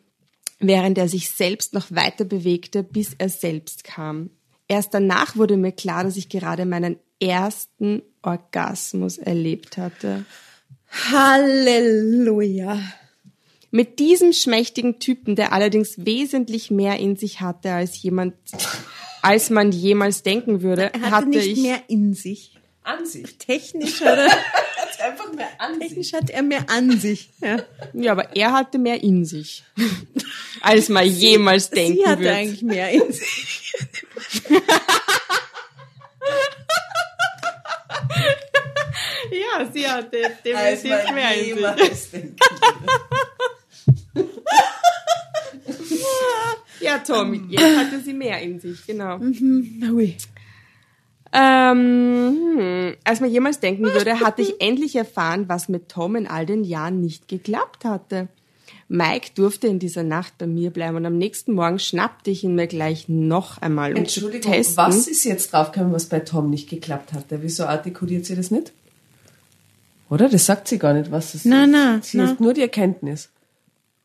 während er sich selbst noch weiter bewegte, bis er selbst kam. Erst danach wurde mir klar, dass ich gerade meinen ersten Orgasmus erlebt hatte. Halleluja. Mit diesem schmächtigen Typen, der allerdings wesentlich mehr in sich hatte als jemand, als man jemals denken würde, Er hatte hatte nicht ich mehr in sich. An sich. Technisch, oder? Einfach mehr an sich. Technisch hat er mehr an sich. Ja. ja, aber er hatte mehr in sich, als man jemals denken Sie hatte würde. eigentlich mehr in sich. Ja, sie hatte Als definitiv man mehr in sich. Ja, Tom, jetzt hatte sie mehr in sich, genau. Ui. Ähm, hm, als man jemals denken würde, hatte ich endlich erfahren, was mit Tom in all den Jahren nicht geklappt hatte. Mike durfte in dieser Nacht bei mir bleiben und am nächsten Morgen schnappte ich ihn mir gleich noch einmal, um zu Entschuldigung, testen. was ist jetzt draufgekommen, was bei Tom nicht geklappt hat? Wieso artikuliert sie das nicht? Oder? Das sagt sie gar nicht, was es Na, ist. na, Sie na. hat nur die Erkenntnis.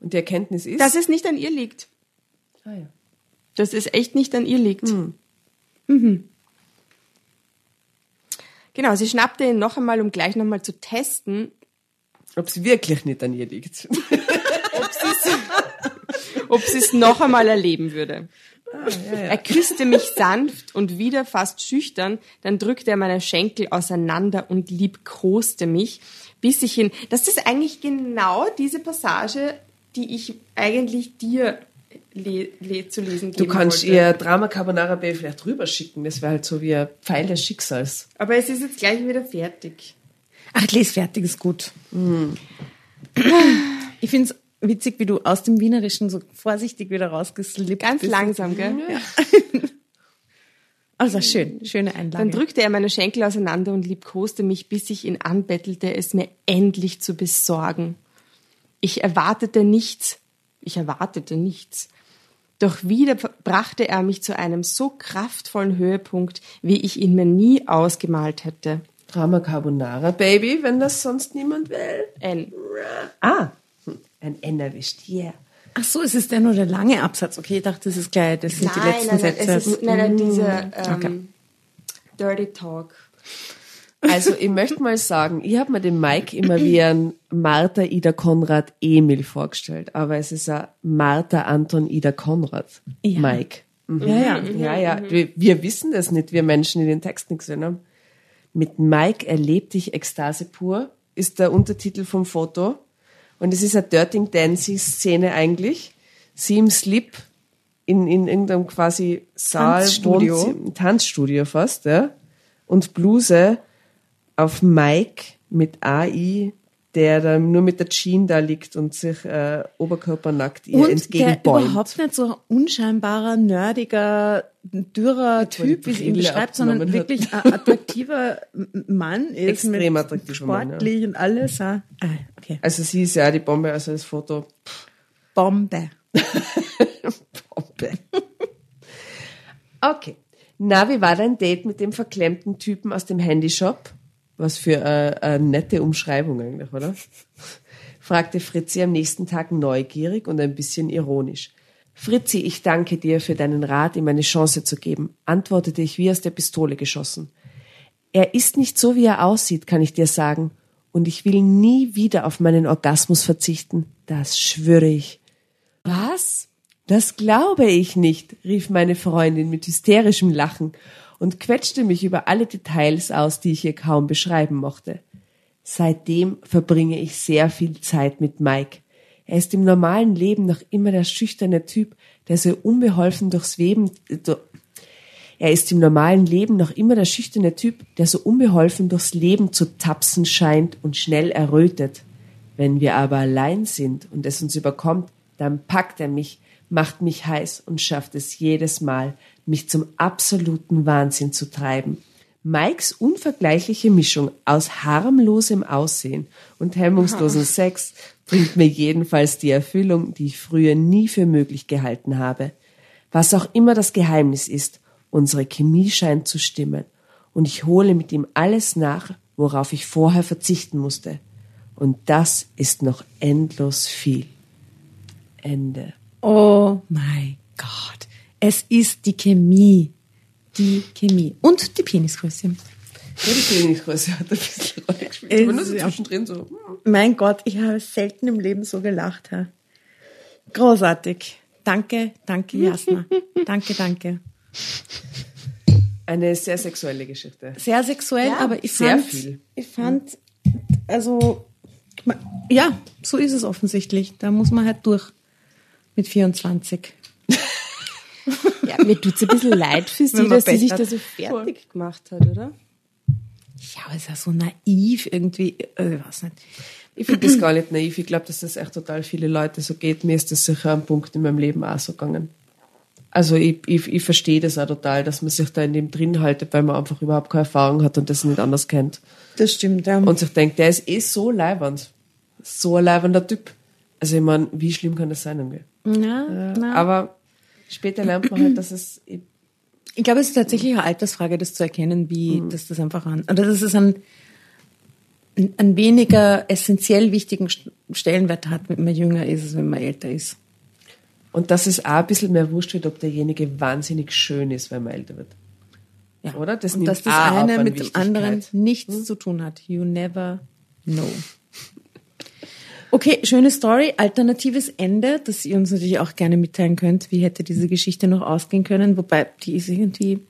Und die Erkenntnis ist... Dass es nicht an ihr liegt. ah, ja. Dass es echt nicht an ihr liegt. Hm. Mhm. Genau, sie schnappte ihn noch einmal, um gleich nochmal zu testen, Ob es wirklich nicht an ihr liegt. ob sie es noch einmal erleben würde. Ah, Er küsste mich sanft und wieder fast schüchtern, dann drückte er meine Schenkel auseinander und liebkoste mich, bis ich ihn. Das ist eigentlich genau diese Passage, die ich eigentlich dir le le zu lesen Du geben kannst wollte. ihr Drama Carbonara Bay vielleicht rüberschicken. Das wäre halt so wie ein Pfeil des Schicksals. Aber es ist jetzt gleich wieder fertig. Ach, les fertig ist gut. Ich finde es witzig, wie du aus dem Wienerischen so vorsichtig wieder rausgeslippt Ganz bist. langsam, gell? Also schön, schöne Einlage. Dann drückte er meine Schenkel auseinander und liebkoste mich, bis ich ihn anbettelte, es mir endlich zu besorgen. Ich erwartete nichts. Ich erwartete nichts. Doch wieder brachte er mich zu einem so kraftvollen Höhepunkt, wie ich ihn mir nie ausgemalt hätte. Drama Carbonara Baby, wenn das sonst niemand will. Ein Ah, hm, ein N erwischt. Yeah. Ach so, es ist ja nur der lange Absatz. Okay, ich dachte, das ist gleich, das sind die letzten nein, Sätze. Es ist, nein, nein, diese ähm, Okay. Dirty Talk. Also ich möchte mal sagen, ich habe mir den Mike immer wie ein Martha Ida Konrad Emil vorgestellt, aber es ist ein Martha Anton Ida Konrad Ja. Mike. Mhm. Ja, ja. Ja, ja, wir, wir wissen das nicht, wir Menschen, die den Text nicht gesehen haben. Mit Mike erlebt ich Ekstase pur, ist der Untertitel vom Foto. Und es ist eine Dirty Dancing Szene eigentlich. Sie im Slip in, in irgendeinem quasi Saal, Tanzstudio. Wohnzimmer- Tanzstudio fast, ja. Und Bluse auf Mike mit AI der dann nur mit der Jean da liegt und sich äh, oberkörpernackt ihr Und der entgegenbäumt. überhaupt nicht so ein unscheinbarer, nerdiger, dürrer die Typ, wie sie ihn beschreibt, sondern wirklich ein attraktiver Mann ist. Extrem mit attraktiver Mann, ja. Sportlich und alles. Ah, okay. Also sie ist ja die Bombe, also das Foto Bombe. Bombe. okay. Na, wie war dein Date mit dem verklemmten Typen aus dem Handyshop? Was für äh, eine nette Umschreibung eigentlich, oder? fragte Fritzi am nächsten Tag neugierig und ein bisschen ironisch. Fritzi, ich danke dir für deinen Rat, ihm eine Chance zu geben, antwortete ich wie aus der Pistole geschossen. Er ist nicht so, wie er aussieht, kann ich dir sagen, und ich will nie wieder auf meinen Orgasmus verzichten, das schwöre ich. Was? Das glaube ich nicht, rief meine Freundin mit hysterischem Lachen und quetschte mich über alle Details aus, die ich ihr kaum beschreiben mochte. Seitdem verbringe ich sehr viel Zeit mit Mike. Er ist im normalen Leben noch immer der schüchterne Typ, der so unbeholfen durchs Leben, er ist im normalen Leben noch immer der schüchterne Typ, der so unbeholfen durchs Leben zu tapsen scheint und schnell errötet. Wenn wir aber allein sind und es uns überkommt, dann packt er mich, macht mich heiß und schafft es jedes Mal, mich zum absoluten Wahnsinn zu treiben. Mikes unvergleichliche Mischung aus harmlosem Aussehen und hemmungslosem Sex bringt mir jedenfalls die Erfüllung, die ich früher nie für möglich gehalten habe. Was auch immer das Geheimnis ist, unsere Chemie scheint zu stimmen und ich hole mit ihm alles nach, worauf ich vorher verzichten musste. Und das ist noch endlos viel. Ende. Oh mein Gott. Es ist die Chemie. Die Chemie. Und die Penisgröße. Ja, die Penisgröße hat ein bisschen Rolle gespielt. Es- Aber nur so zwischendrin so. Mein Gott, ich habe selten im Leben so gelacht. Herr. Großartig. Danke, danke, Jasna. danke, danke. Eine sehr sexuelle Geschichte. Sehr sexuell, Ja, aber ich sehr fand, viel. ich fand, also, ja, so ist es offensichtlich. Da muss man halt durch mit 24. Ja, mir tut's ein bisschen leid für sie, dass sie sich hat. da so fertig gemacht hat, oder? Ja, aber es ist ja so naiv irgendwie, äh, ich weiß nicht. Ich finde das gar nicht naiv. Ich glaube, dass das echt total viele Leute so geht. Mir ist das sicher ein Punkt in meinem Leben auch so gegangen. Also ich, ich, ich verstehe das auch total, dass man sich da in dem drin haltet, weil man einfach überhaupt keine Erfahrung hat und das nicht anders kennt. Das stimmt, ja. Und sich denkt, der ist eh so leibernd. So ein leibender Typ. Also ich meine, wie schlimm kann das sein irgendwie? Ja, na. Aber später lernt man halt, dass es Ich glaube, es ist tatsächlich eine Altersfrage, das zu erkennen, wie, dass das einfach an, oder dass es einen, einen weniger essentiell wichtigen St- Stellenwert hat, wenn man jünger ist, als wenn man älter ist. und dass es auch ein bisschen mehr wurscht wird, ob derjenige wahnsinnig schön ist, wenn man älter wird. Ja. Oder? Das Und nimmt dass das eine an mit dem anderen nichts zu tun hat. You never know. Okay, schöne Story. Alternatives Ende, das ihr uns natürlich auch gerne mitteilen könnt. Wie hätte diese Geschichte noch ausgehen können? Wobei, die ist irgendwie,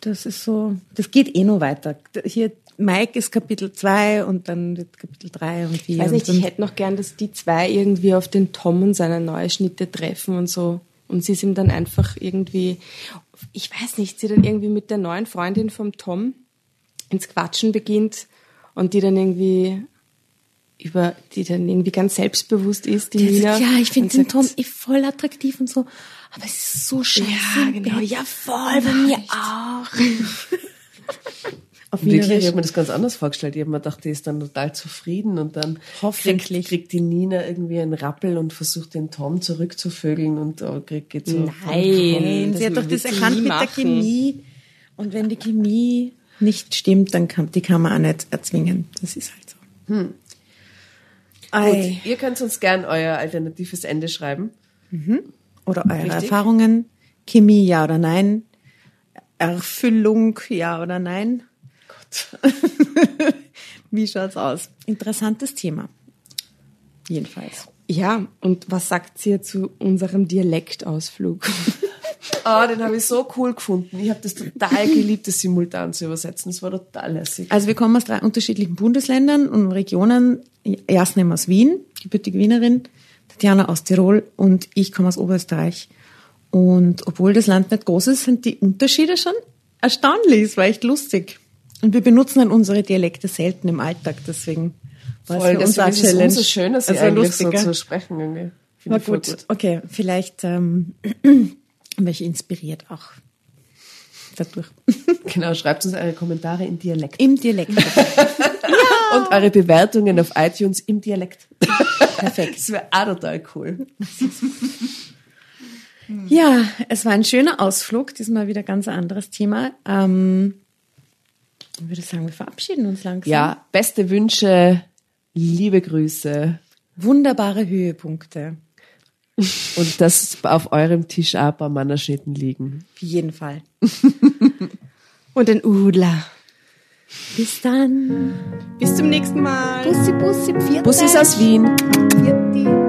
das ist so, das geht eh noch weiter. Hier, Mike ist Kapitel 2 und dann wird Kapitel 3 und 4. Ich weiß nicht, ich hätte noch gern, dass die zwei irgendwie auf den Tom und seine neue Schnitte treffen und so. Und sie sind dann einfach irgendwie, ich weiß nicht, sie dann irgendwie mit der neuen Freundin vom Tom ins Quatschen beginnt und die dann irgendwie über, die dann irgendwie ganz selbstbewusst ist, die Nina. ja, ich finde den sagt, Tom eh voll attraktiv und so. Aber es ist so scheiße. Ja, genau. Bett. Ja, voll, bei mir auch. Auf Wirklich, ich habe mir das ganz anders vorgestellt. Ich habe mir gedacht, die ist dann total zufrieden und dann Hoffentlich. kriegt, kriegt die Nina irgendwie einen Rappel und versucht den Tom zurückzuvögeln und äh, kriegt geht so. Nein, sie hat doch das erkannt mit der. Chemie. Und wenn die Chemie nicht stimmt, dann kann, die kann man auch nicht erzwingen. Das ist halt so. Hm. Gut, ihr könnt uns gern euer alternatives Ende schreiben. Oder eure Richtig. Erfahrungen. Chemie, ja oder nein. Erfüllung, ja oder nein. Gott. Wie schaut's aus? Interessantes Thema. Jedenfalls. Ja, und was sagt sie zu unserem Dialektausflug? Ah, den habe ich so cool gefunden. Ich habe das total geliebt, das simultan zu übersetzen. Das war total lässig. Also wir kommen aus drei unterschiedlichen Bundesländern und Regionen. Jasnem aus Wien, gebürtige Wienerin, Tatjana aus Tirol und ich komme aus Oberösterreich. Und obwohl das Land nicht groß ist, sind die Unterschiede schon erstaunlich. Es war echt lustig. Und wir benutzen dann unsere Dialekte selten im Alltag, deswegen Was Voll, für uns auch ist es Challenge. umso schöner, sie Also eigentlich so zu sprechen. Irgendwie. Finde War gut. gut. Okay, vielleicht ähm, mich inspiriert auch dadurch. Genau, schreibt uns eure Kommentare in Dialekt. Im Dialekt. Und eure Bewertungen auf iTunes im Dialekt. Perfekt. Das wäre auch total cool. Ja, es war ein schöner Ausflug, diesmal wieder ganz ein anderes Thema. Ähm, ich würde sagen, wir verabschieden uns langsam. Ja, beste Wünsche, liebe Grüße. Wunderbare Höhepunkte. Und dass auf eurem Tisch auch ein paar Mannerschnitten liegen. Auf jeden Fall. Und ein Udler. Bis dann. Bis zum nächsten Mal. Bussi, Bussi, Pfiat Bussis aus Wien. Pfiat